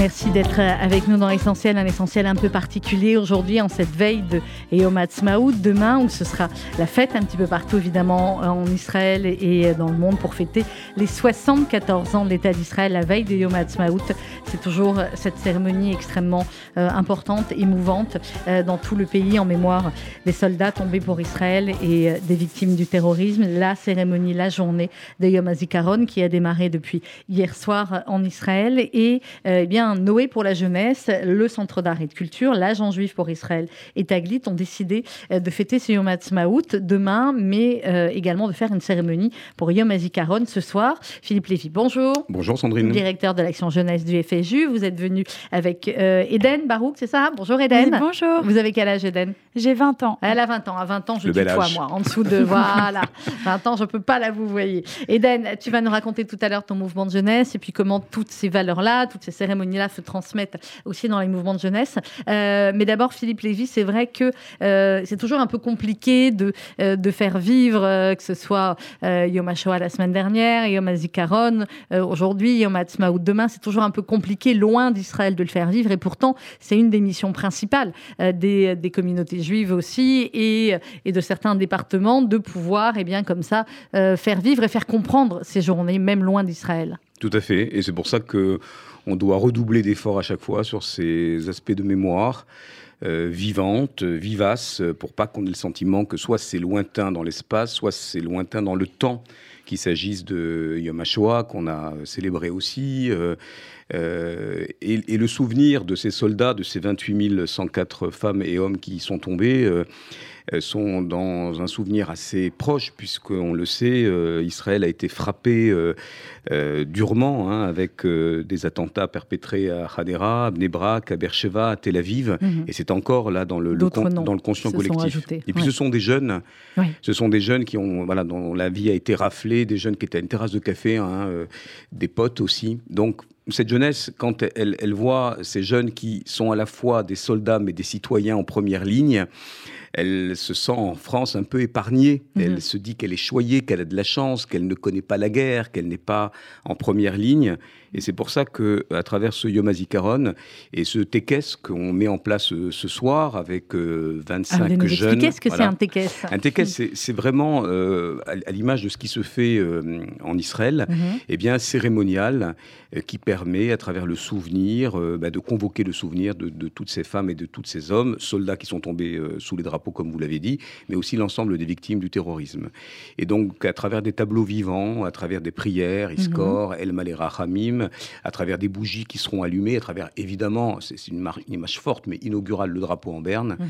Merci d'être avec nous dans l'essentiel, un essentiel un peu particulier aujourd'hui en cette veille de Yom Ha'atzmaut, demain où ce sera la fête un petit peu partout évidemment en Israël et dans le monde pour fêter les 74 ans de l'État d'Israël, la veille de Yom Ha'atzmaut. C'est toujours cette cérémonie extrêmement euh, importante, émouvante euh, dans tout le pays en mémoire des soldats tombés pour Israël et euh, des victimes du terrorisme. La cérémonie, la journée de Yom HaZikaron qui a démarré depuis hier soir en Israël et eh bien Noé pour la jeunesse, le Centre d'art et de culture, l'Agent juif pour Israël et Taglit ont décidé euh, de fêter ce Yom Ha'atzmaut demain, mais euh, également de faire une cérémonie pour Yom HaZikaron ce soir. Philippe Lévy, bonjour. Bonjour Sandrine. Directeur de l'action jeunesse du FSU. Vous êtes venu avec euh, Eden Barouk, c'est ça? Bonjour Eden. bonjour. Vous avez quel âge Eden? J'ai 20 ans. Elle a 20 ans. À 20 ans, je tutoie moi. En dessous de, voilà. 20 ans, je ne peux pas la vous voyez. Eden, tu vas nous raconter tout à l'heure ton mouvement de jeunesse et puis comment toutes ces valeurs-là, toutes ces cérémonies se transmettent aussi dans les mouvements de jeunesse. Euh, mais d'abord, Philippe Lévy, c'est vrai que euh, c'est toujours un peu compliqué de, euh, de faire vivre, que ce soit Yom HaShoah la semaine dernière, Yom HaZikaron, aujourd'hui, Yom HaTzmaout demain, c'est toujours un peu compliqué, loin d'Israël, de le faire vivre. Et pourtant, c'est une des missions principales des, des, communautés juives aussi et, et, de certains départements de pouvoir, et eh bien, comme ça, faire vivre et faire comprendre ces journées, même loin d'Israël. Tout à fait. Et c'est pour ça que on doit redoubler d'efforts à chaque fois sur ces aspects de mémoire. Euh, vivante, vivace, pour pas qu'on ait le sentiment que soit c'est lointain dans l'espace, soit c'est lointain dans le temps, qu'il s'agisse de Yom qu'on a célébré aussi, euh, euh, et, le souvenir de ces soldats, de ces 28 104 femmes et hommes qui y sont tombés, euh, sont dans un souvenir assez proche, puisqu'on le sait, euh, Israël a été frappé euh, durement hein, avec des attentats perpétrés à Hadera, à Bnebrak, à Beersheba, à Tel Aviv, mhm. et c'est encore là dans le, dans le conscient collectif. Et puis ce sont des jeunes, ce sont des jeunes qui ont, voilà, dont la vie a été raflée, des jeunes qui étaient à une terrasse de café, hein, des potes aussi. Donc cette jeunesse, quand elle, elle, voit ces jeunes qui sont à la fois des soldats mais des citoyens en première ligne, elle se sent en France un peu épargnée. Mhm. Elle se dit qu'elle est choyée, qu'elle a de la chance, qu'elle ne connaît pas la guerre, qu'elle n'est pas en première ligne. Et c'est pour ça que, à travers ce Yom HaZikaron et ce Tekes qu'on met en place euh, ce soir avec 25 euh, jeunes. Qu'est-ce que c'est un Tekes Un Tekes, c'est vraiment, euh, à, l'image de ce qui se fait en Israël, eh bien, cérémonial, qui permet, à travers le souvenir, bah, de convoquer le souvenir de, toutes ces femmes et de tous ces hommes, soldats qui sont tombés sous les drapeaux, comme vous l'avez dit, mais aussi l'ensemble des victimes du terrorisme. Et donc, à travers des tableaux vivants, à travers des prières, Iskor, El Malera Hamim, à travers des bougies qui seront allumées, à travers évidemment, c'est une, image forte mais inaugurale, le drapeau en berne. Mhm.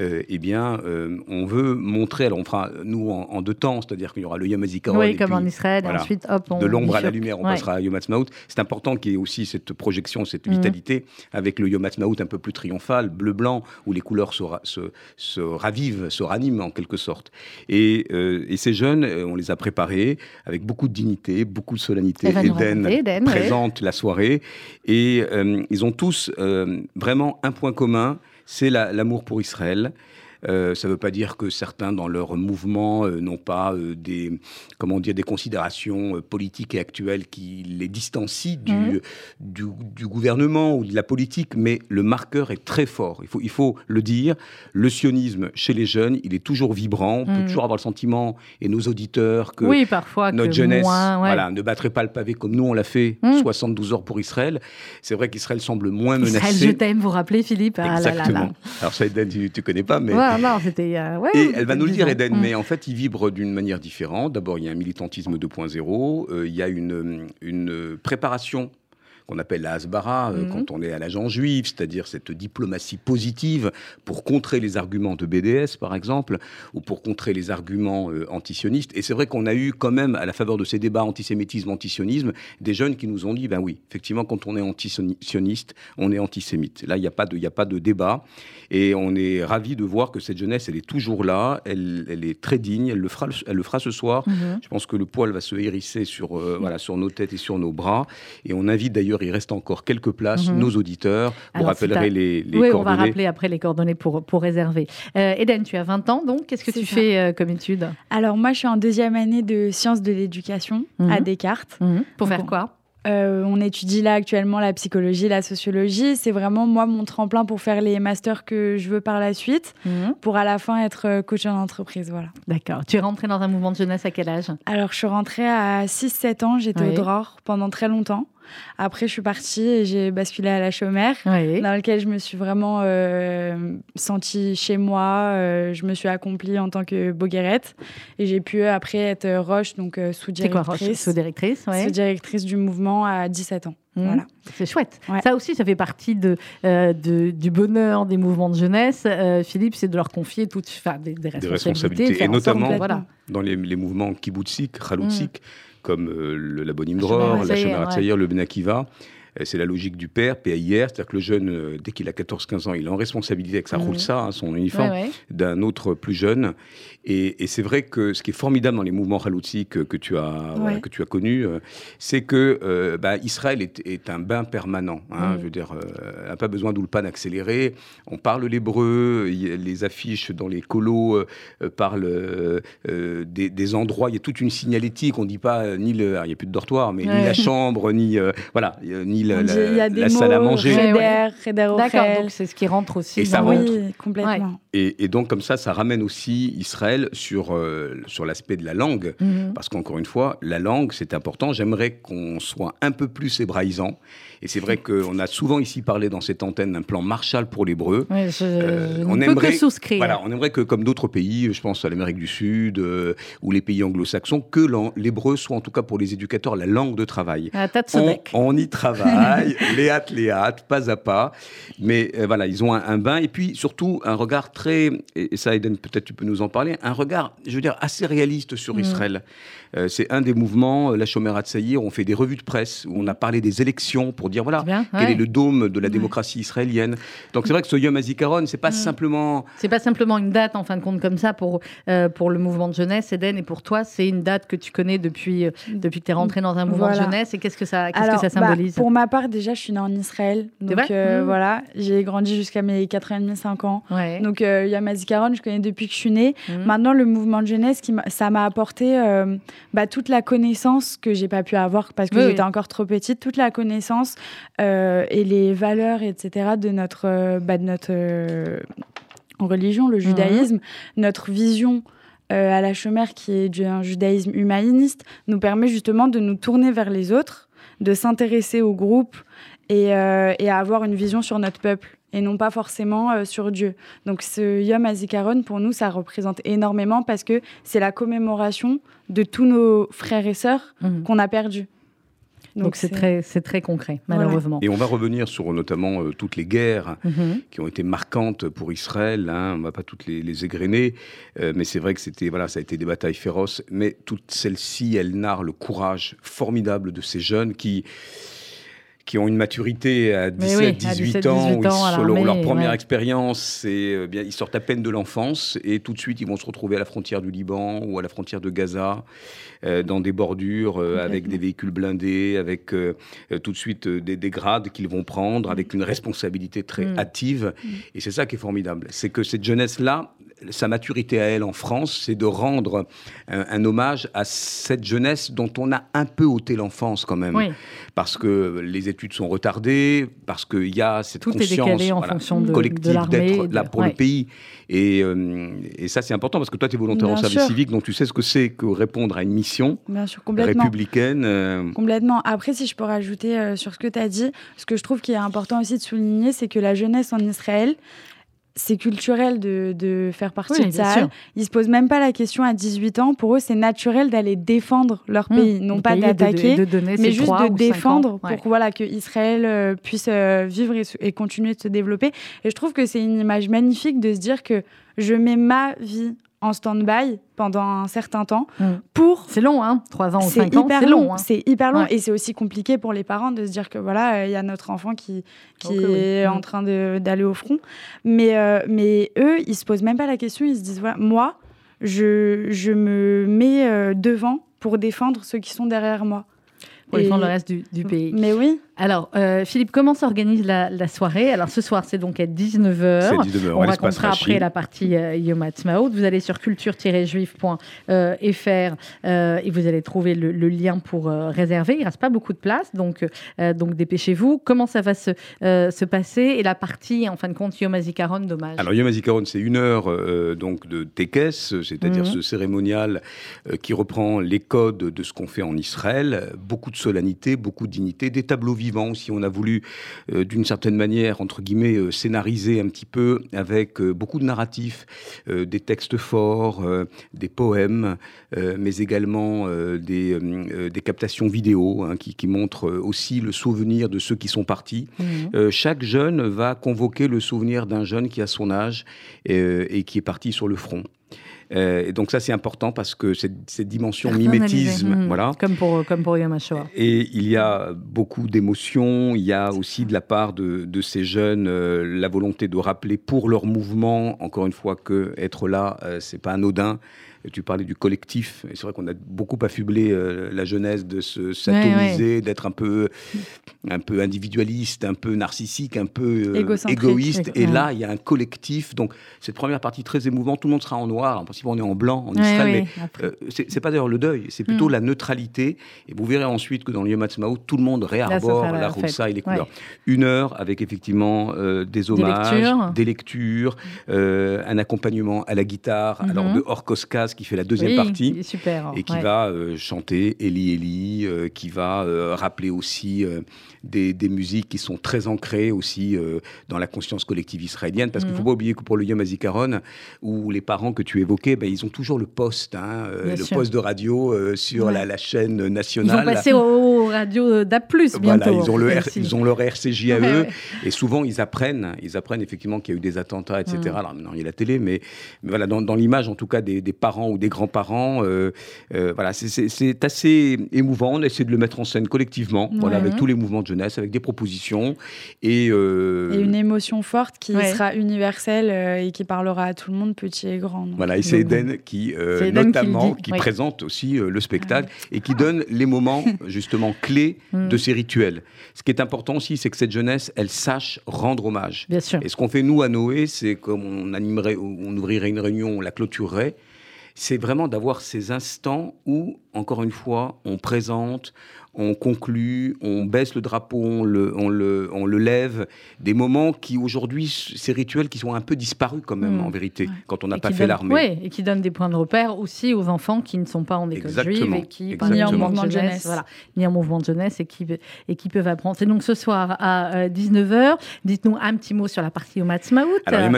Euh, eh bien, euh, on veut montrer, alors on fera nous en, deux temps, c'est-à-dire qu'il y aura le Yom HaZikaron. Oui, comme en Israël, et ensuite, hop, on De l'ombre à la lumière, on passera à Yom HaTzmaut. C'est important qu'il y ait aussi cette projection, cette mhm. vitalité, avec le Yom HaTzmaut un peu plus triomphal, bleu-blanc, où les couleurs se, se, ravivent, se raniment en quelque sorte. Et, euh, et, ces jeunes, on les a préparés avec beaucoup de dignité, beaucoup de solennité. Eden, La soirée. Et euh, ils ont tous euh, vraiment un point commun, c'est l'amour pour Israël. Euh, ça ne veut pas dire que certains, dans leur mouvement, euh, n'ont pas euh, des, comment dire, des considérations politiques et actuelles qui les distancient du, mmh. du, gouvernement ou de la politique, mais le marqueur est très fort. Il faut, il faut le dire. Le sionisme chez les jeunes, il est toujours vibrant. On peut mmh. toujours avoir le sentiment, et nos auditeurs, que oui, parfois, notre jeunesse voilà, ne battrait pas le pavé comme nous, on l'a fait 72 mmh. heures pour Israël. C'est vrai qu'Israël semble moins menacé. Israël, je t'aime, vous rappelez, Philippe? Ah Exactement. Alors, ça, tu ne connais pas, mais c'était. Euh, et elle va nous le dire, Eden, mais en fait, il vibre d'une manière différente. D'abord, il y a un militantisme 2.0, euh, il y a une, une préparation qu'on appelle la Hasbara euh, mhm. quand on est à l'agent juif, c'est-à-dire cette diplomatie positive pour contrer les arguments de BDS, par exemple, ou pour contrer les arguments euh, antisionistes. Et c'est vrai qu'on a eu quand même, à la faveur de ces débats antisémitisme, antisionisme, des jeunes qui nous ont dit, ben oui, effectivement, quand on est antisioniste, on est antisémite. Là, il n'y a, pas de, a pas de débat. Et on est ravis de voir que cette jeunesse, elle est toujours là, elle, elle est très digne, elle le fera, elle le fera ce soir. Mhm. Je pense que le poil va se hérisser sur, euh, voilà, sur nos têtes et sur nos bras. Et on invite d'ailleurs D'ailleurs, il reste encore quelques places. Mhm. Nos auditeurs, vous rappellerez les, les oui, on va rappeler après les coordonnées pour, pour réserver. Euh, Eden, tu as 20 ans, donc qu'est-ce que tu fais euh, comme étude? Alors moi, je suis en deuxième année de sciences de l'éducation à mhm. Descartes. Mhm. Pour faire quoi? euh, on étudie là actuellement la psychologie, la sociologie. C'est vraiment moi mon tremplin pour faire les masters que je veux par la suite, pour à la fin être coach en entreprise. Voilà. D'accord. Tu es rentrée dans un mouvement de jeunesse à quel âge? Alors je suis rentrée à 6-7 ans, j'étais au DROR pendant très longtemps. Après, je suis partie et j'ai basculé à la chômère, dans lequel je me suis vraiment euh, sentie chez moi. Euh, je me suis accomplie en tant que boguerette et j'ai pu après être Roche, donc euh, sous-directrice. Sous-directrice, Sous-directrice du mouvement à 17 ans. Mmh. Voilà. C'est chouette. Ça aussi, ça fait partie de, du bonheur des mouvements de jeunesse. Philippe, c'est de leur confier toutes des, des, responsabilités. et notamment dans les, mouvements kibbutzik, chaloutsik, comme euh, la Bonim Dror, la Shemara le Benakiva. Euh, c'est la logique du père, PAIR, c'est-à-dire que le jeune, euh, dès qu'il a 14-15 ans, il est en responsabilité avec sa mmh. ça, hein, son uniforme, d'un autre plus jeune. Et, c'est vrai que ce qui est formidable dans les mouvements haloutiques que, tu as, que tu as connus, euh, c'est que bah, Israël est, un bain permanent. Hein, mmh. Je veux dire, elle n'a pas besoin d'oulpan accéléré. On parle l'hébreu, les affiches dans les colos parlent des, endroits. Il y a toute une signalétique. On ne dit pas ni le, il n'y a plus de dortoir, mais ni la chambre, ni voilà, ni la, salle à manger. D'accord, donc c'est ce qui rentre aussi. Et ça Oui, complètement. Et, donc comme ça, ça ramène aussi Israël sur, euh, sur l'aspect de la langue. Mhm. Parce qu'encore une fois, la langue, c'est important. J'aimerais qu'on soit un peu plus hébraïsant. Et c'est vrai qu'on a souvent ici parlé dans cette antenne d'un plan Marshall pour l'hébreu. Euh, on aimerait, souscrire. Voilà, on aimerait que, comme d'autres pays, je pense à l'Amérique du Sud euh, ou les pays anglo-saxons, que l'hébreu soit en tout cas pour les éducateurs la langue de travail. Ah, on, on, y travaille, les hâtes, les hâtes, pas à pas. Mais euh, voilà, ils ont un, bain et puis surtout un regard très, et ça, Eden, peut-être tu peux nous en parler, un regard, je veux dire, assez réaliste sur mm. Israël. Euh, c'est un des mouvements, la Chomera de Saïr, on fait des revues de presse où on a parlé des élections pour dire voilà quel est le dôme de la démocratie israélienne. Donc c'est vrai que ce Yom HaZikaron, c'est pas mm. simplement. C'est pas simplement une date en fin de compte comme ça pour, euh, pour le mouvement de jeunesse, Eden, et pour toi, c'est une date que tu connais depuis, depuis que tu es rentré dans un mouvement de jeunesse. Et qu'est-ce que ça, qu'est-ce que ça bah, symbolise Pour ma part, déjà, je suis née en Israël. Donc mm. voilà, j'ai grandi jusqu'à mes 4 ans et demi, 5 ans. Donc Yom HaZikaron, je connais depuis que je suis née. Mm. Maintenant, le mouvement de jeunesse, qui ça m'a apporté bah, toute la connaissance que j'ai pas pu avoir parce que j'étais encore trop petite, toute la connaissance euh, et les valeurs, etc., de notre, euh, bah, de notre euh, religion, le judaïsme, notre vision à la chômère qui est un judaïsme humaniste, nous permet justement de nous tourner vers les autres, de s'intéresser au groupe et, et à avoir une vision sur notre peuple et non pas forcément euh, sur Dieu. Donc ce Yom HaZikaron, pour nous, ça représente énormément parce que c'est la commémoration de tous nos frères et sœurs mhm. qu'on a perdus. Donc c'est très, très concret, malheureusement. Et on va revenir sur notamment euh, toutes les guerres mhm. qui ont été marquantes pour Israël. Hein. On ne va pas toutes les, égrener, euh, mais c'est vrai que c'était voilà, ça a été des batailles féroces. Mais toutes celles-ci, elles narrent le courage formidable de ces jeunes qui qui ont une maturité à 17, 18, ans, où, leur première expérience, c'est euh, bien, ils sortent à peine de l'enfance et tout de suite ils vont se retrouver à la frontière du Liban ou à la frontière de Gaza, euh, dans des bordures, euh, avec des véhicules blindés, avec tout de suite des, grades qu'ils vont prendre, avec une responsabilité très mm. hâtive. Mm. Et c'est ça qui est formidable, c'est que cette jeunesse-là, sa maturité à elle en France, c'est de rendre un, hommage à cette jeunesse dont on a un peu ôté l'enfance quand même. Parce que les études sont retardées, parce qu'il y a cette conscience en fonction collective d'être là pour le pays. Euh, et, ça, c'est important parce que toi, tu es volontaire en service civique, donc tu sais ce que c'est que répondre à une mission républicaine. Euh. Complètement. Après, si je peux rajouter euh, sur ce que tu as dit, ce que je trouve qui est important aussi de souligner, c'est que la jeunesse en Israël, c'est culturel de, de, faire partie de ça. Ils se posent même pas la question à 18 ans. Pour eux, c'est naturel d'aller défendre leur mmh. pays, non pas d'attaquer, mais juste de défendre pour voilà que Israël euh, puisse euh, vivre et, et, continuer de se développer. Et je trouve que c'est une image magnifique de se dire que je mets ma vie en stand-by pendant un certain temps mm. pour c'est long hein. Trois ans ou cinq ans c'est long, hein. c'est hyper long et c'est aussi compliqué pour les parents de se dire que voilà euh, il y a notre enfant qui qui est en mm. train d'aller au front. Mais euh, mais eux ils se posent même pas la question. Ils se disent voilà moi je, je me mets euh, devant pour défendre ceux qui sont derrière moi. Pour défendre le reste du, du pays. mais oui Alors, euh, Philippe, comment s'organise la, soirée? Alors, ce soir, c'est donc à 19h. 19h on racontera après la partie euh, Yom Vous allez sur culture-juif.fr euh, et vous allez trouver le, lien pour réserver. Il ne reste pas beaucoup de place, donc, donc dépêchez-vous. Comment ça va se, se passer? Et la partie, en fin de compte, Yom HaZikaron, dommage. Alors, Yom HaZikaron, c'est une heure donc de Tekes, c'est-à-dire mhm. ce cérémonial qui reprend les codes de ce qu'on fait en Israël. Beaucoup de solennité, beaucoup de dignité, des tableaux si on a voulu, euh, d'une certaine manière, entre guillemets, euh, scénariser un petit peu avec euh, beaucoup de narratifs, des textes forts, des poèmes, mais également des, des, captations vidéo hein, qui, montrent aussi le souvenir de ceux qui sont partis. Mmh. chaque jeune va convoquer le souvenir d'un jeune qui a son âge et qui est parti sur le front. Euh, et donc ça, c'est important parce que cette, cette dimension mimétisme, mmh. voilà. Comme pour, comme pour Yom Et il y a beaucoup d'émotions. Il y a aussi de la part de, de ces jeunes euh, la volonté de rappeler pour leur mouvement, encore une fois, que être là, euh, c'est pas anodin. Tu parlais du collectif. C'est vrai qu'on a beaucoup affublé euh, la jeunesse de se s'atomiser, d'être un peu, un peu individualiste, un peu narcissique, un peu euh, égoïste. Et là, il y a un collectif. Donc, cette première partie très émouvante, tout le monde sera en noir. En principe, on est en blanc en Israël. mais euh, c'est pas d'ailleurs le deuil, c'est plutôt mm. la neutralité. Et vous verrez ensuite que dans le Yom tout le monde réarbore la, la et les couleurs. Une heure avec effectivement des hommages, des lectures, un accompagnement à la guitare, alors mm-hmm. de Orkoskas qui fait la deuxième partie. super, et qui va euh, chanter Eli Eli, euh, qui va euh, rappeler aussi des, musiques qui sont très ancrées aussi dans la conscience collective israélienne. Parce qu'il ne faut mm. pas oublier que pour le Yom HaZikaron, où les parents que tu évoquais, ben, ils ont toujours le poste, hein, le poste de radio sur la, chaîne nationale. Ils vont passer aux radios d'A+, bientôt. Voilà, ils ont, le ils ont leur RCJ à eux. Et souvent, ils apprennent, ils apprennent effectivement qu'il y a eu des attentats, etc. Mm. Alors maintenant, il y a la télé, mais, voilà, dans, l'image, en tout cas, des, des parents ou des grands-parents. Euh, euh, voilà, c'est assez émouvant. On essaie de le mettre en scène collectivement, voilà, avec tous les mouvements de jeunesse, avec des propositions et, euh, et une émotion forte qui sera universelle et qui parlera à tout le monde, petit et grand. Voilà, et c'est Eden qui, notamment, qui, présente aussi le spectacle et qui donne les moments justement clés mm. de ces rituels. Ce qui est important aussi, c'est que cette jeunesse, elle sache rendre hommage. Bien sûr. Et ce qu'on fait nous à Noé, c'est comme on animerait, on ouvrirait une réunion, on la clôturerait c'est vraiment d'avoir ces instants où, encore une fois, on présente, on conclut, on baisse le drapeau, on le, on le, on le lève. Des moments qui, aujourd'hui, ces rituels qui sont un peu disparus quand même, hmm. en vérité, quand on n'a pas fait l'armée. Oui, et qui donnent des points de repère aussi aux enfants qui ne sont pas en école juive et qui, ni en mouvement de jeunesse, voilà, ni en mouvement de jeunesse et qui, et qui peuvent apprendre. C'est donc ce soir à 19h. Euh, Dites-nous un petit mot sur la partie au Matzmaout. Alors,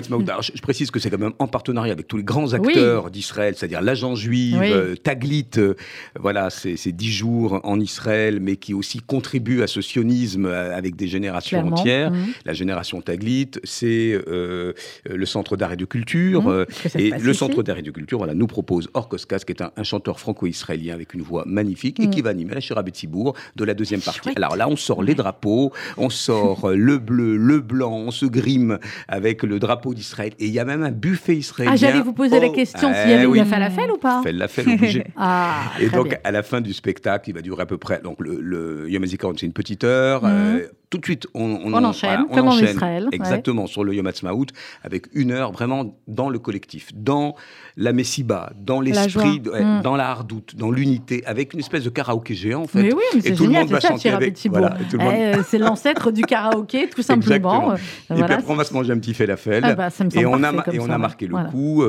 je, je, précise que c'est quand même en partenariat avec tous les grands acteurs d'Israël, c'est-à-dire l'agence juive, euh, Taglit, euh, voilà, c'est 10 jours en Israël mais qui aussi contribue à ce sionisme euh, avec des générations entières. Mmh. La génération Taglit, c'est euh, le Centre d'art et de culture. Mmh. Euh, et le Centre d'art et de culture voilà, nous propose Orkoskas, qui est un, chanteur franco-israélien avec une voix magnifique et mmh. qui va animer la Shira Betsibourg de la deuxième partie. Alors là, on sort les drapeaux, on sort le bleu, le blanc, on se grime avec le drapeau d'Israël. Et il y a même un buffet israélien. Ah, j'allais vous poser la question s'il y avait oui. la falafel ou pas Falafel obligé. ah, et donc, à la fin du spectacle, il va durer à peu près le, le Yom HaZikaron, c'est une petite heure. Mhm. Euh, tout de suite, on, on, enchaîne, comme en Israël. Exactement, sur le Yom HaTzmaout, avec une heure vraiment dans le collectif, dans la messiba, dans l'esprit, mhm. dans la hardoute, dans l'unité, avec une espèce de karaoké géant, en fait. Mais oui, mais c'est génial, c'est ça, avec. Voilà, eh, c'est l'ancêtre du karaoké, tout simplement. Et puis après, on va se manger un petit falafel. Ah bah, et, on a, et on a marqué le coup.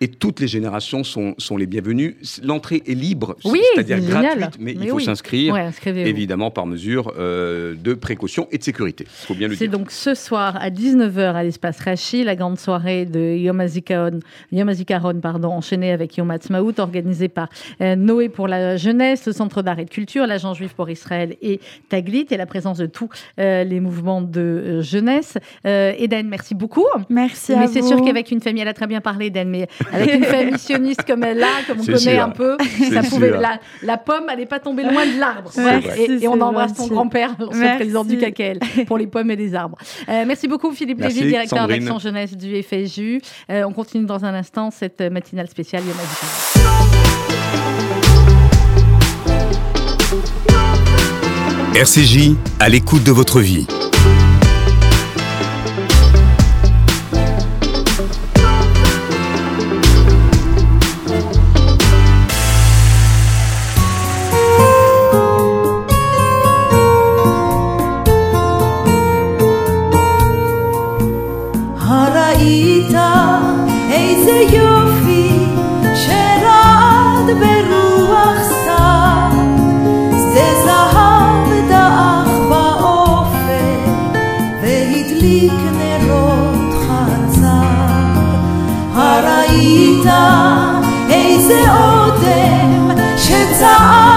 Et toutes les générations sont, sont les bienvenues. L'entrée est libre, c'est-à-dire gratuite, mais, il faut s'inscrire, évidemment, par mesure euh, de précaution et de sécurité. Il faut bien le dire. C'est donc ce soir à 19h à l'espace Rachi, la grande soirée de Yom HaZikaron, pardon, enchaînée avec Yom Ha'atzmaut, organisée par euh, Noé pour la jeunesse, le Centre d'art et de culture, l'Agence juive pour Israël et Taglit, et la présence de tous euh, les mouvements de jeunesse. Eden, merci beaucoup. Merci mais à vous. Mais c'est sûr qu'avec une famille, elle a très bien parlé, Eden, mais avec une famille sioniste comme elle a, comme on connaît un peu, ça pouvait, la, pomme, elle n'est pas tombée loin de l'arbre. et, on embrasse ton grand-père, l'ancien président du KKL, pour les pommes et les arbres. Euh, merci beaucoup Philippe Lévy, directeur d'action jeunesse du FSU. Euh, on continue dans un instant cette matinale spéciale RCJ, à l'écoute de votre vie. איתה איזה יופי שרעד ברוח סתיו שדה זהב דעך באופק והדליק נרות חצב הראית איזה אודם שצעק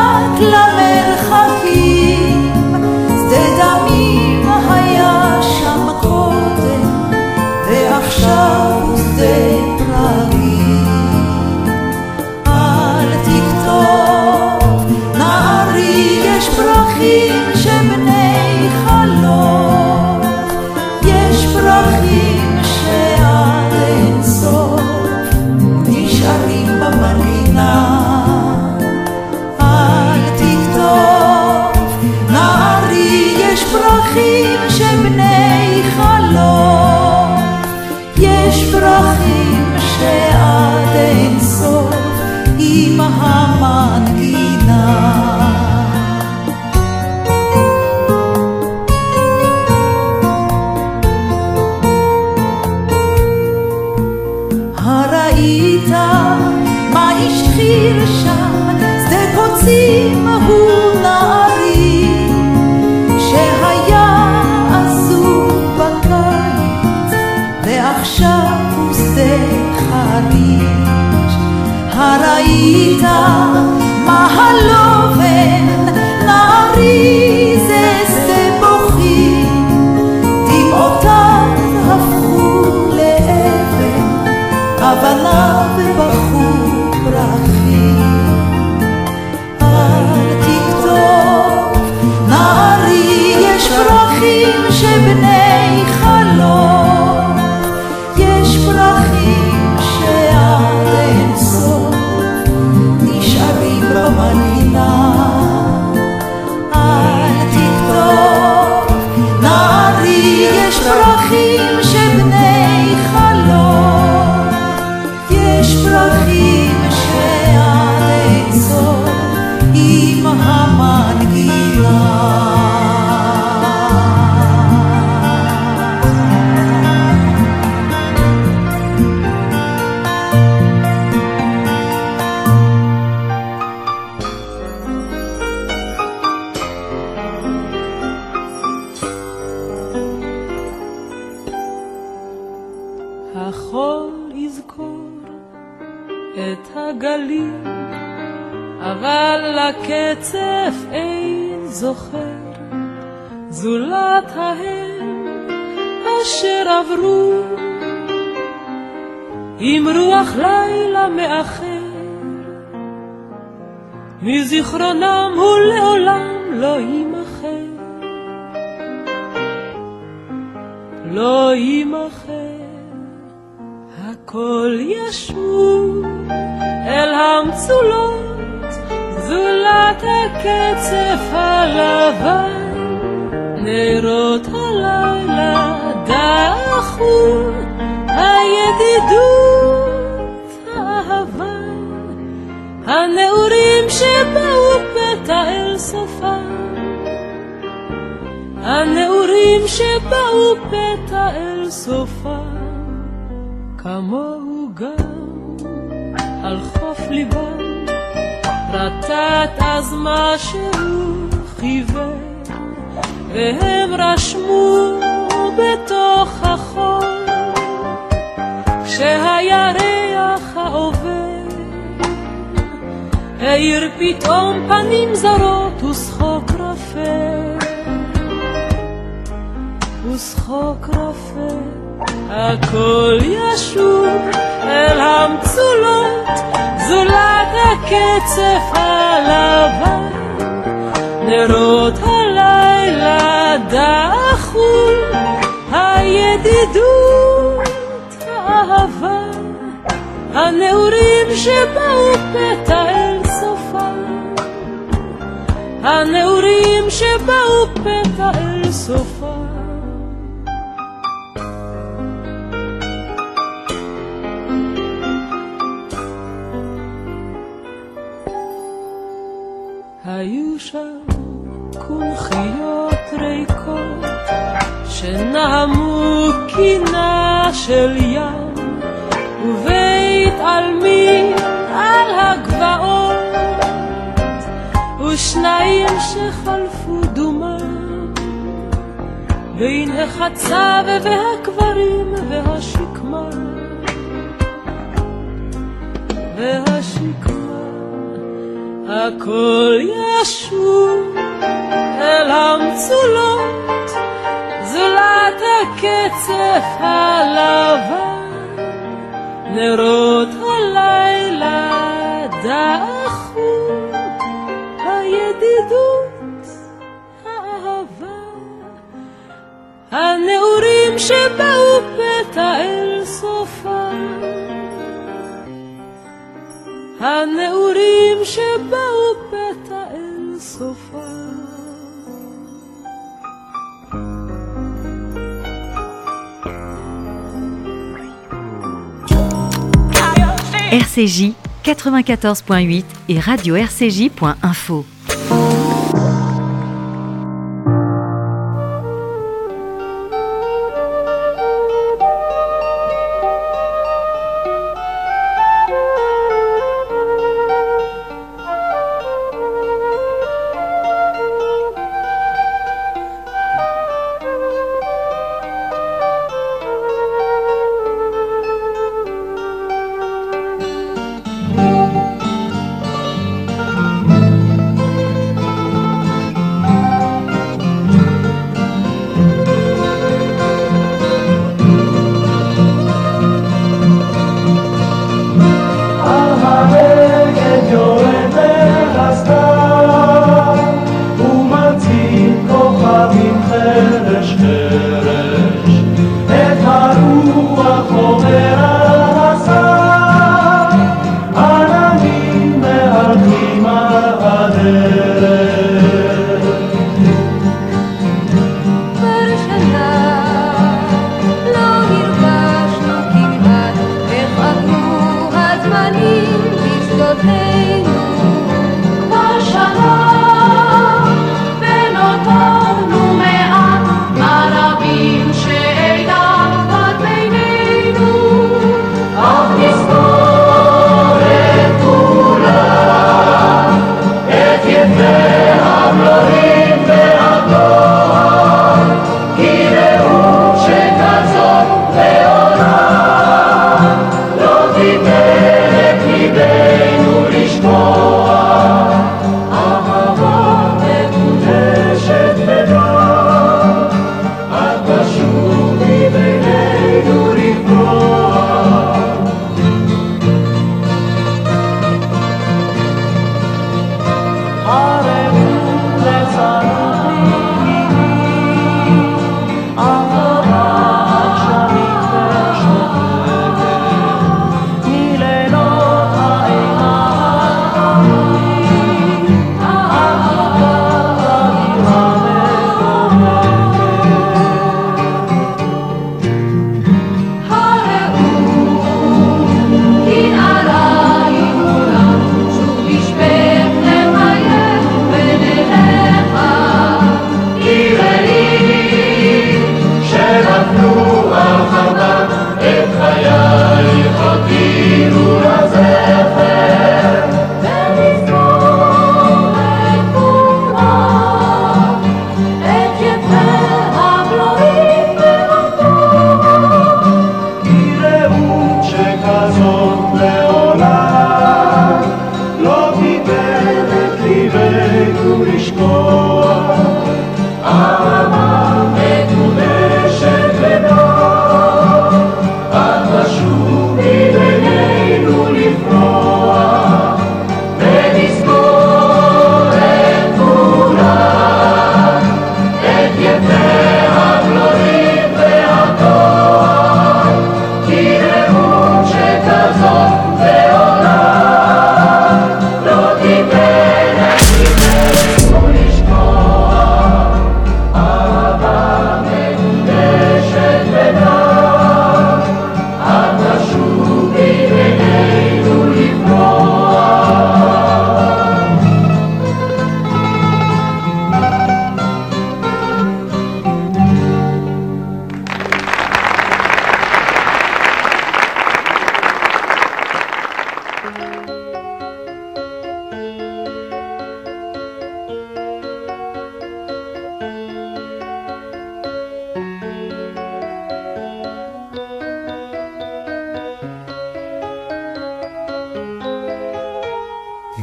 הידידות, האהבה, הנעורים שבאו פתע אל סופם, הנעורים שבאו פתע אל סופם, כמוהו גם על חוף ליבם, רטט אז מה שהוא חיוור, והם רשמו בתוך החול, כשהירח העובר האיר פתאום פנים זרות ושחוק רפה, ושחוק רפה, הכל ישוב אל המצולות, זולת הקצף הלבן, נרות הלילה דחו, הידידות, האהבה, הנעורים שבאו פתע אל הנעורים שבאו פתע אל סופה. היו שם קונכיות ריקות שנעמו קינה של ים עלמין על הגבעות. ושניים שחלפו דומם. בין החצב והקברים והשקמה. והשקמה. הכל ישוב אל המצולות. זולת הקצף הלבן נרות הלילה דעכו הידידות, האהבה, הנעורים שבאו פתע אל סופם, הנעורים שבאו פתע אל סופם. RCJ 94.8 et radio-rcj.info.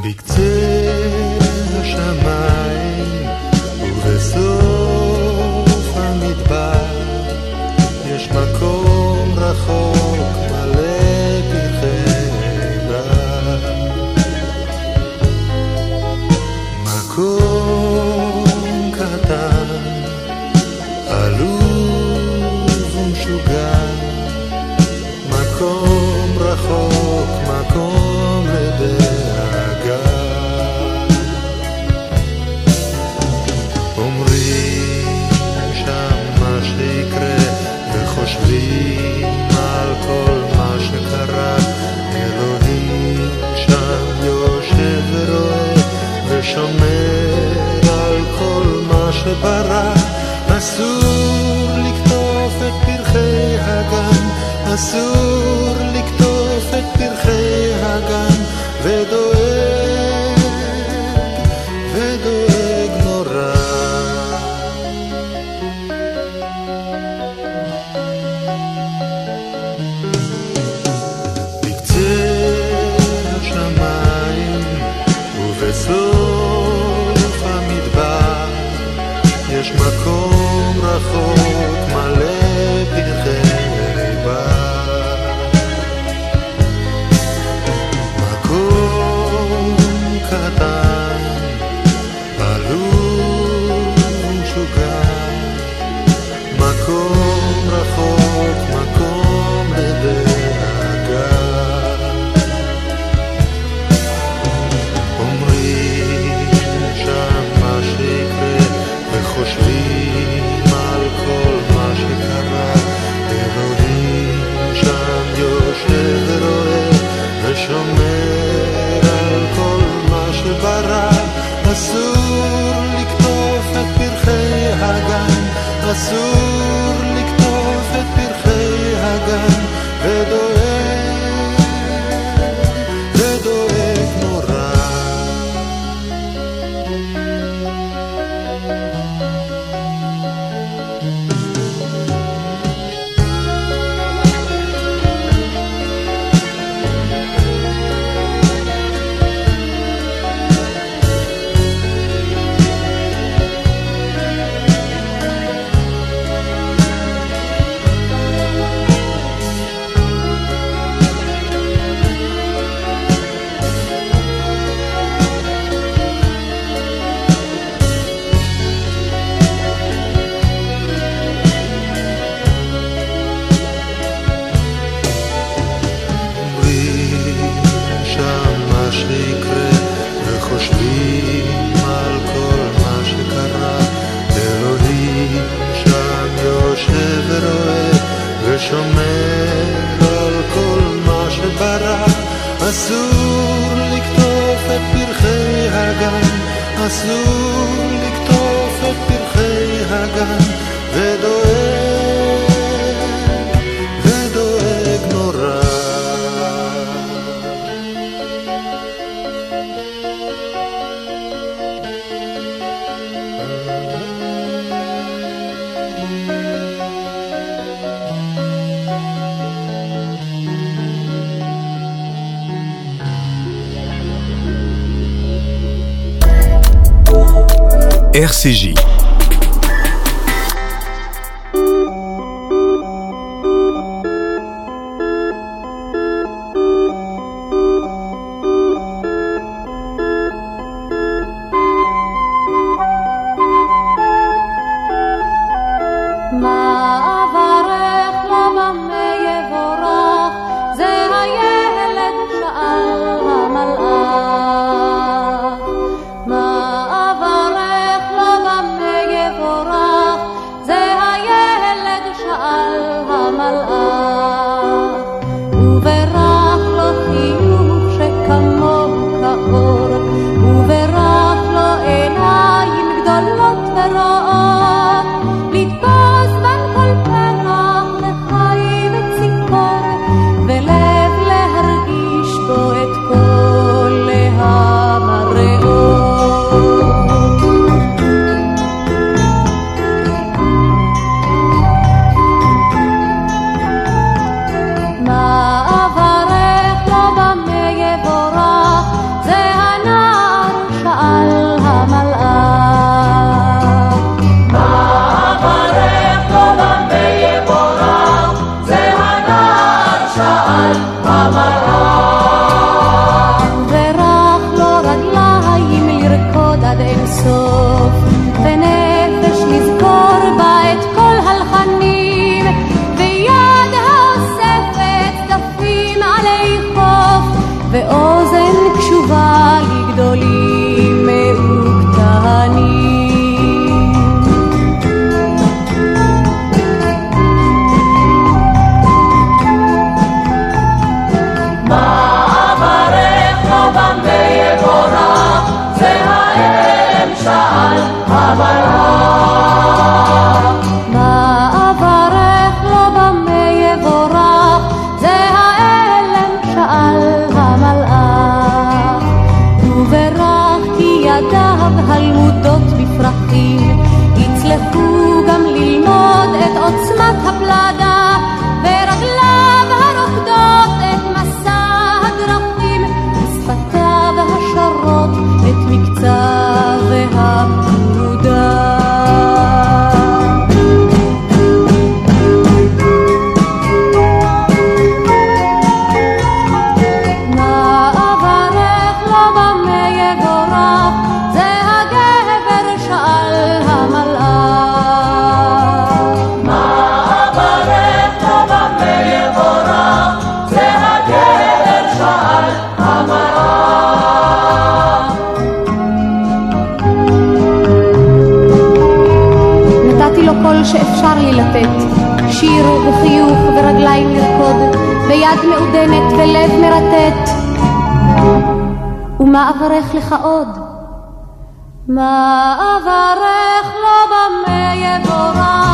בקצה השמיים ובסוף Soon. CJ. כל שאפשר לי לתת. שיר וחיוך ורגליים לרקוד, ויד מעודנת ולב מרטט. ומה אברך לך עוד? מה אברך לו במה יבורך,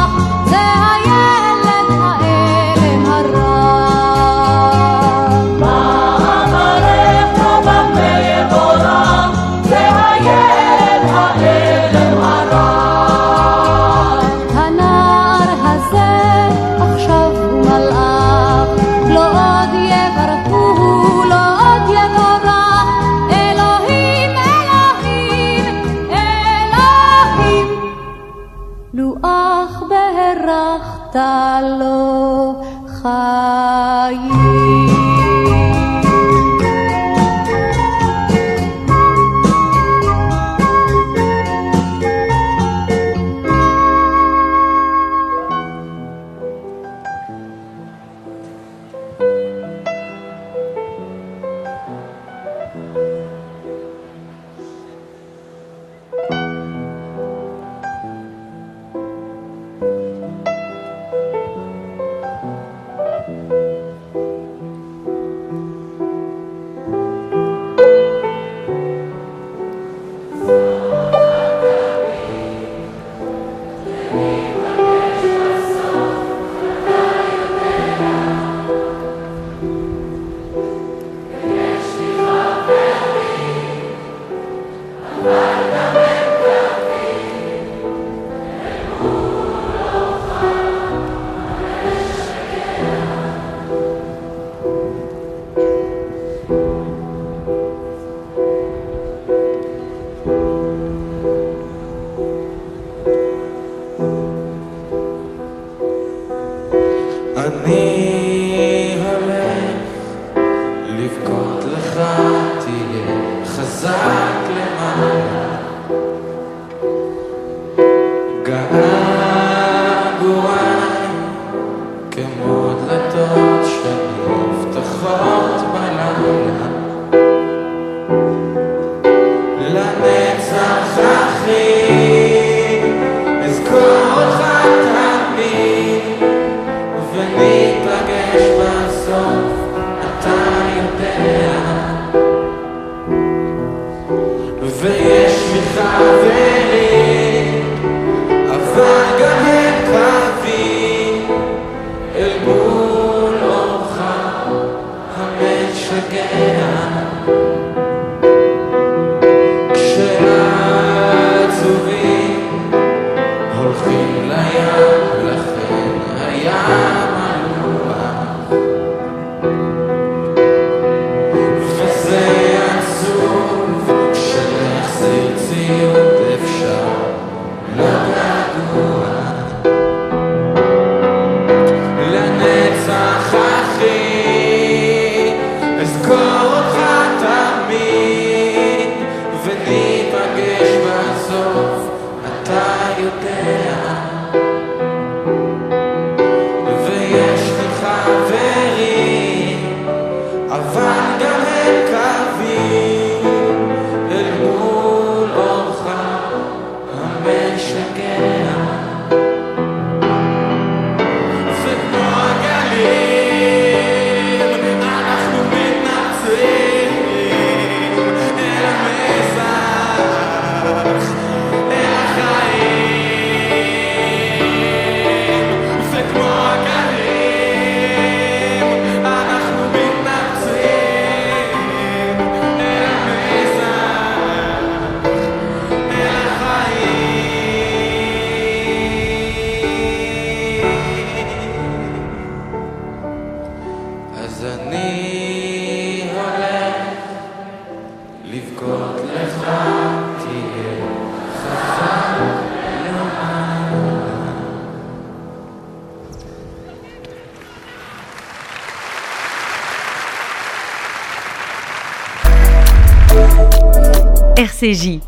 אותך תמיד, וניפגש בסוף, אתה יודע. RCJ.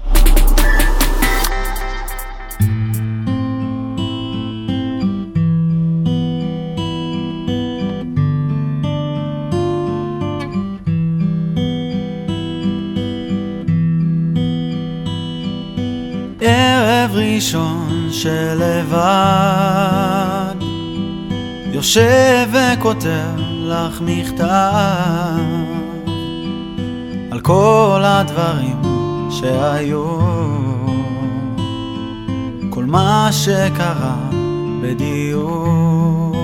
ערב ראשון שלבד יושב וכותב לך מכתב על כל הדברים שהיו. כל מה שקרה בדיוק.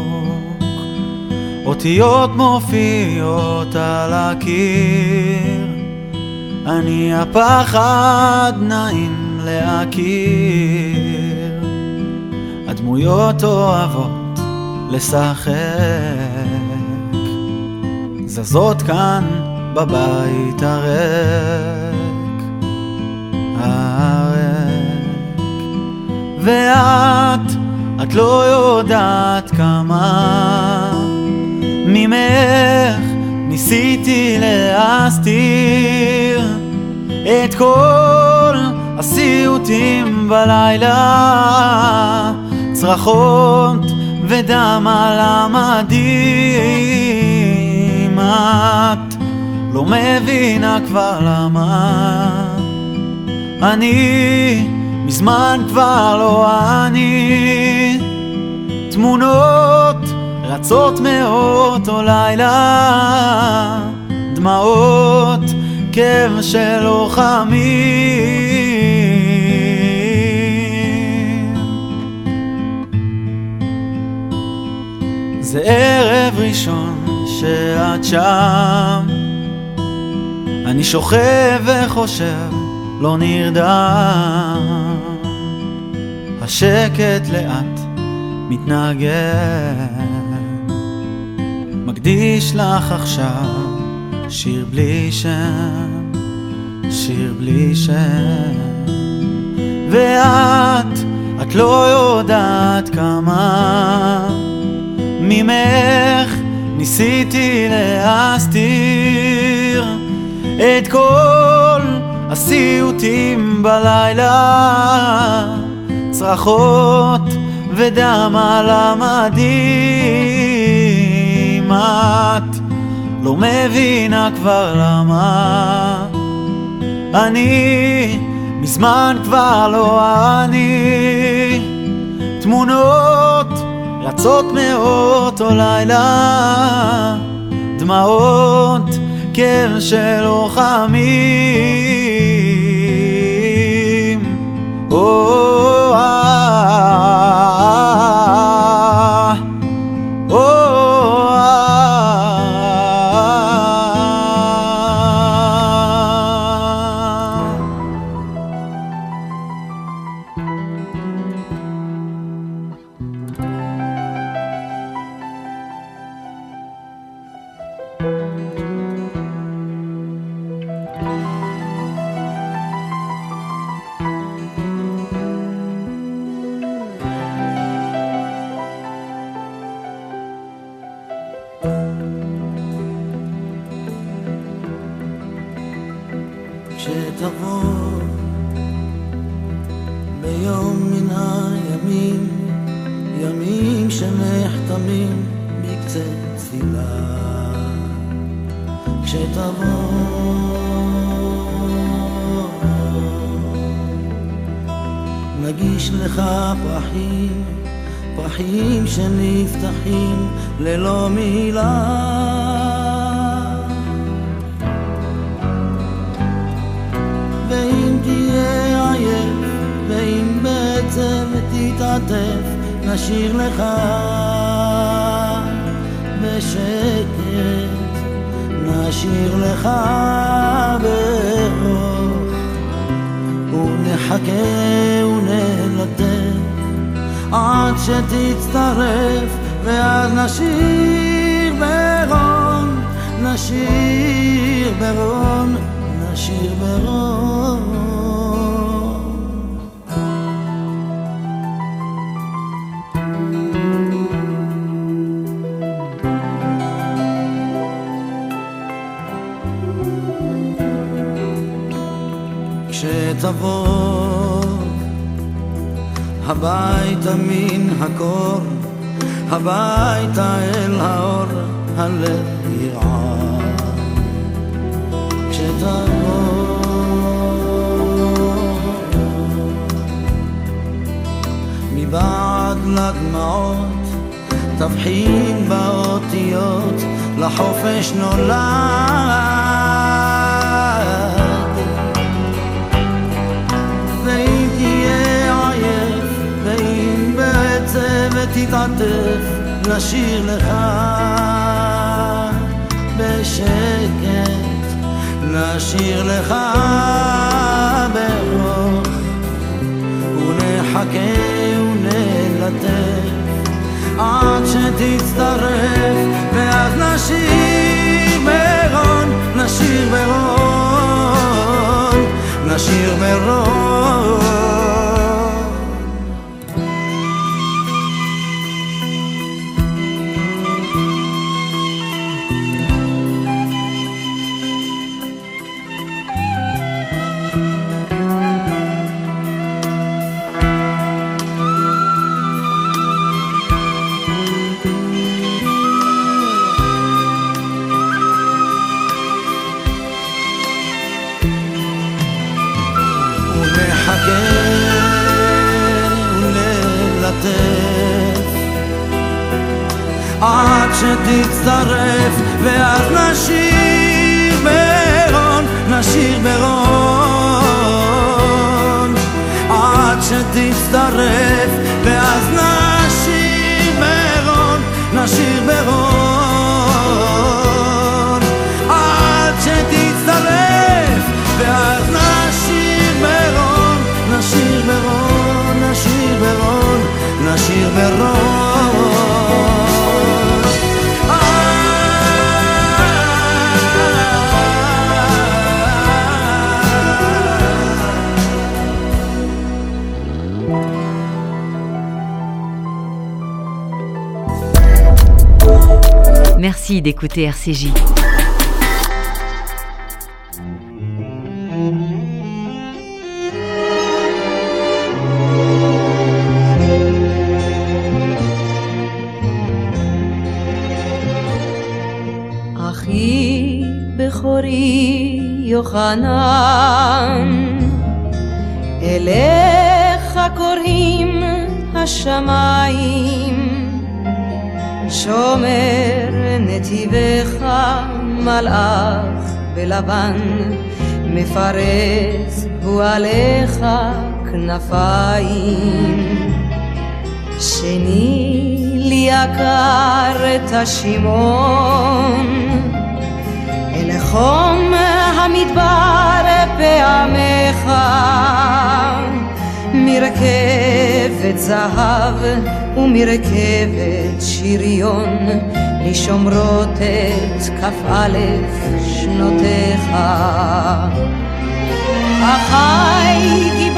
אותיות מופיעות על הקיר. אני הפחד נעים להכיר. הדמויות אוהבות לשחק. זזות כאן בבית הריק הריק ואת, את לא יודעת כמה ממך ניסיתי להסתיר את כל הסיוטים בלילה צרחות ודם על המדים. את לא מבינה כבר למה אני מזמן כבר לא אני. תמונות רצות מאותו לילה דמעות כאב של לוחמים זה ערב ראשון שאת שם. אני שוכב וחושב לא נרדם השקט לאט מתנגן מקדיש לך עכשיו שיר בלי שם, שיר בלי שם. ואת, את לא יודעת כמה ממך ניסיתי להסתיר את כל הסיוטים בלילה, צרחות ודם על המדים. את לא מבינה כבר למה. אני מזמן כבר לא אני. תמונות רצות מאותו לילה דמעות כאב של לוחמים Oh, ah, ah, ah, ah. לפעמים מקצה תפילה. כשתבוא נגיש לך פרחים פרחים שנפתחים ללא מילה. ואם תהיה עייף ואם בעצם תתעטף נשאיר לך בשקט, נשאיר לך ברוך, ונחכה ונלטף עד שתצטרף, ואז נשאיר ברון, נשאיר ברון, נשאיר ברון. לבוא הביתה מן הקור, הביתה אל האור, הלב ירעד כשתבוא. מבעד לדמעות, תבחין באותיות, לחופש נולד. תתעטף, נשאיר לך בשקט, נשאיר לך ברוך, ונחכה ונלטף עד שתצטרף, ואז נשאיר ברון, נשאיר ברון, נשאיר ברון. שתצטרף ואז נשיר ברון, נשיר ברון עד שתצטרף Merci d'écouter RCJ. אחי בכורי יוחנן, אליך קוראים השמיים. שומר נתיבך מלאך בלבן, מפרס הוא עליך כנפיים. שני לי יקר את השמעון, אל חום המדבר פעמך, מרכבת זהב ומרכבת שריון לשומרות את כ"א שנותיך. אחי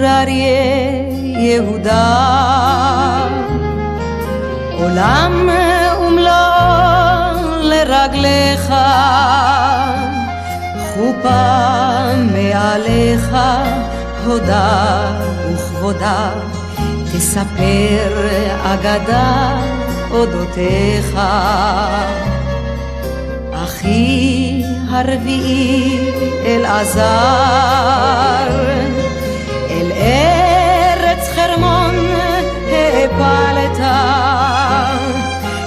גור אריה יהודה, עולם ומלואו לרגליך, חופה מעליך, הודה וכבודה, תספר אגדה אודותיך. אחי הרביעי אלעזר, אל ארץ חרמון העפלת,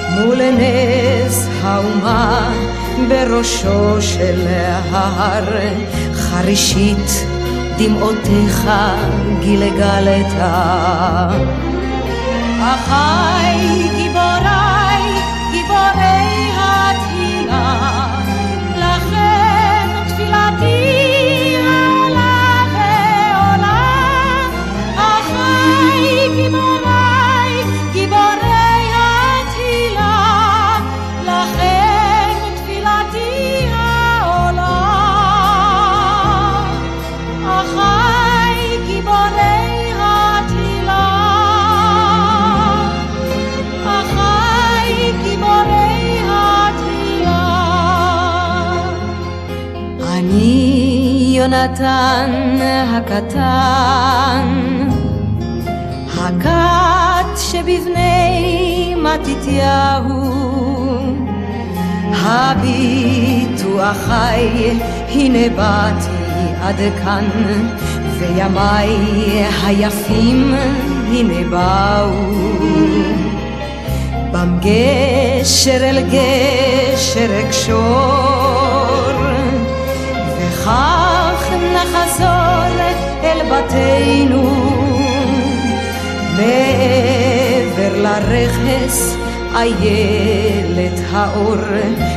מול נס האומה בראשו של ההר, חרישית דמעותיך גילגלת. אחי יונתן הקטן, הכת שבבני מתתיהו, הביטו אחי, הנה באתי עד כאן, וימיי היפים הנה באו. בם גשר אל גשר אקשור, וכך אל בתינו. מעבר לרכס איילת האור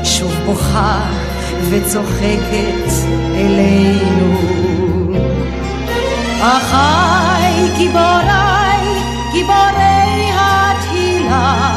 שוב בוכה וצוחקת אלינו. אחיי גיבוריי, גיבורי התהילה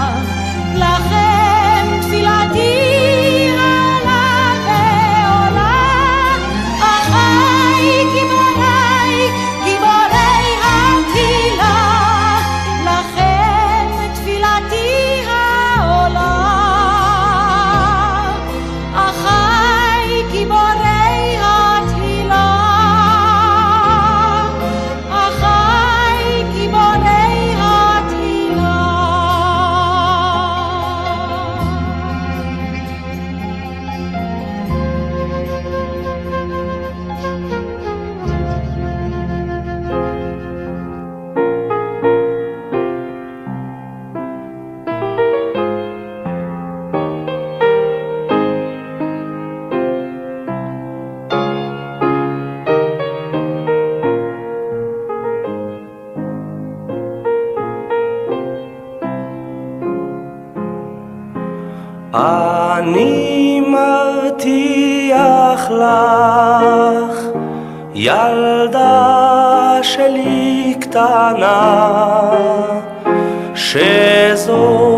לך, ילדה שלי קטנה, שזאת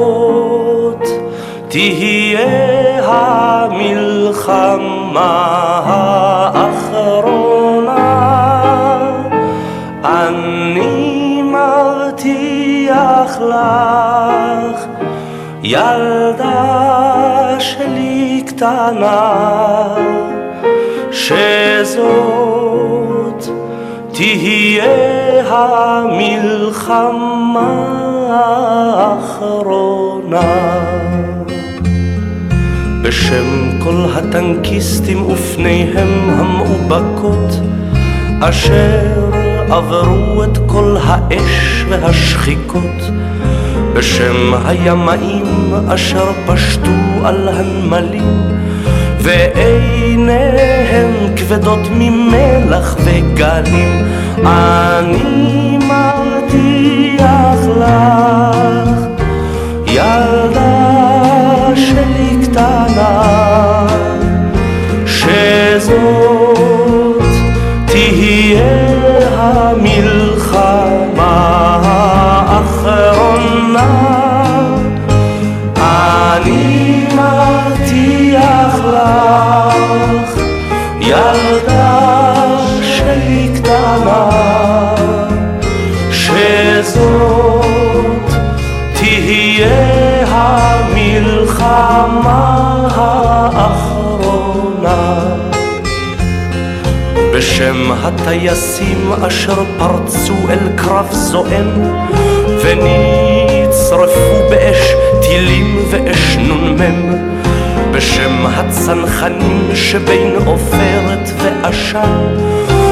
תהיה המלחמה האחרונה. אני מבטיח לך, ילדה שלי קטנה, שזאת תהיה המלחמה האחרונה. בשם כל הטנקיסטים ופניהם המאובקות, אשר עברו את כל האש והשחיקות, בשם הימאים אשר פשטו על הנמלים, ועיניהם כבדות ממלח וגלים, אני מבטיח לך, ילדה שלי קטנה, שזאת בשם הטייסים אשר פרצו אל קרב זועם ונצרפו באש טילים ואש נ"מ. בשם הצנחנים שבין עופרת ועשן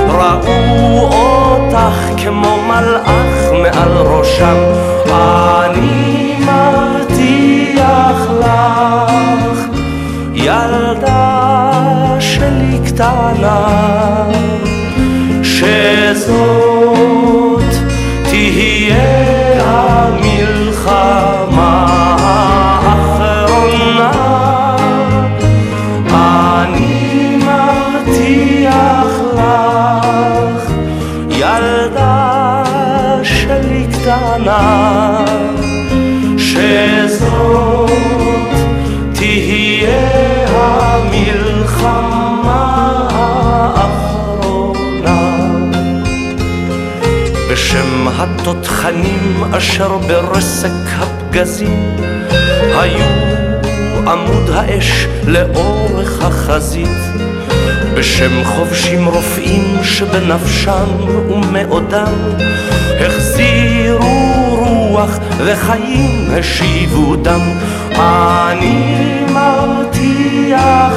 ראו אותך כמו מלאך מעל ראשם. אני מבטיח לך ילדה שלי קטנה שזאת תהיה המלחמה התותחנים אשר ברסק הפגזים היו עמוד האש לאורך החזית. בשם חובשים רופאים שבנפשם ומאודם החזירו רוח וחיים השיבו דם. אני מבטיח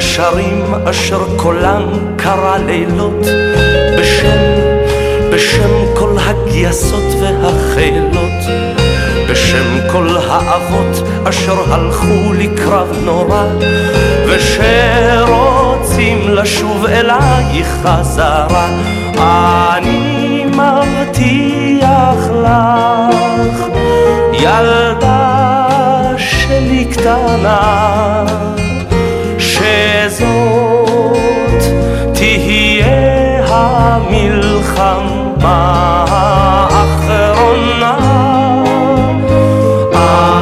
הקשרים אשר קולם קרא לילות בשם, בשם כל הגייסות והחילות בשם כל האבות אשר הלכו לקרב נורא ושרוצים לשוב אלייך חזרה. אני מבטיח לך ילדה שלי קטנה המלחמה האחרונה.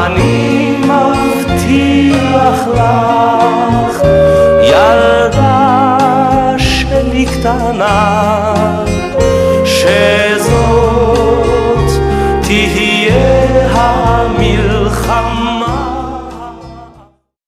אני מבטיח לך ילדה שלי קטנה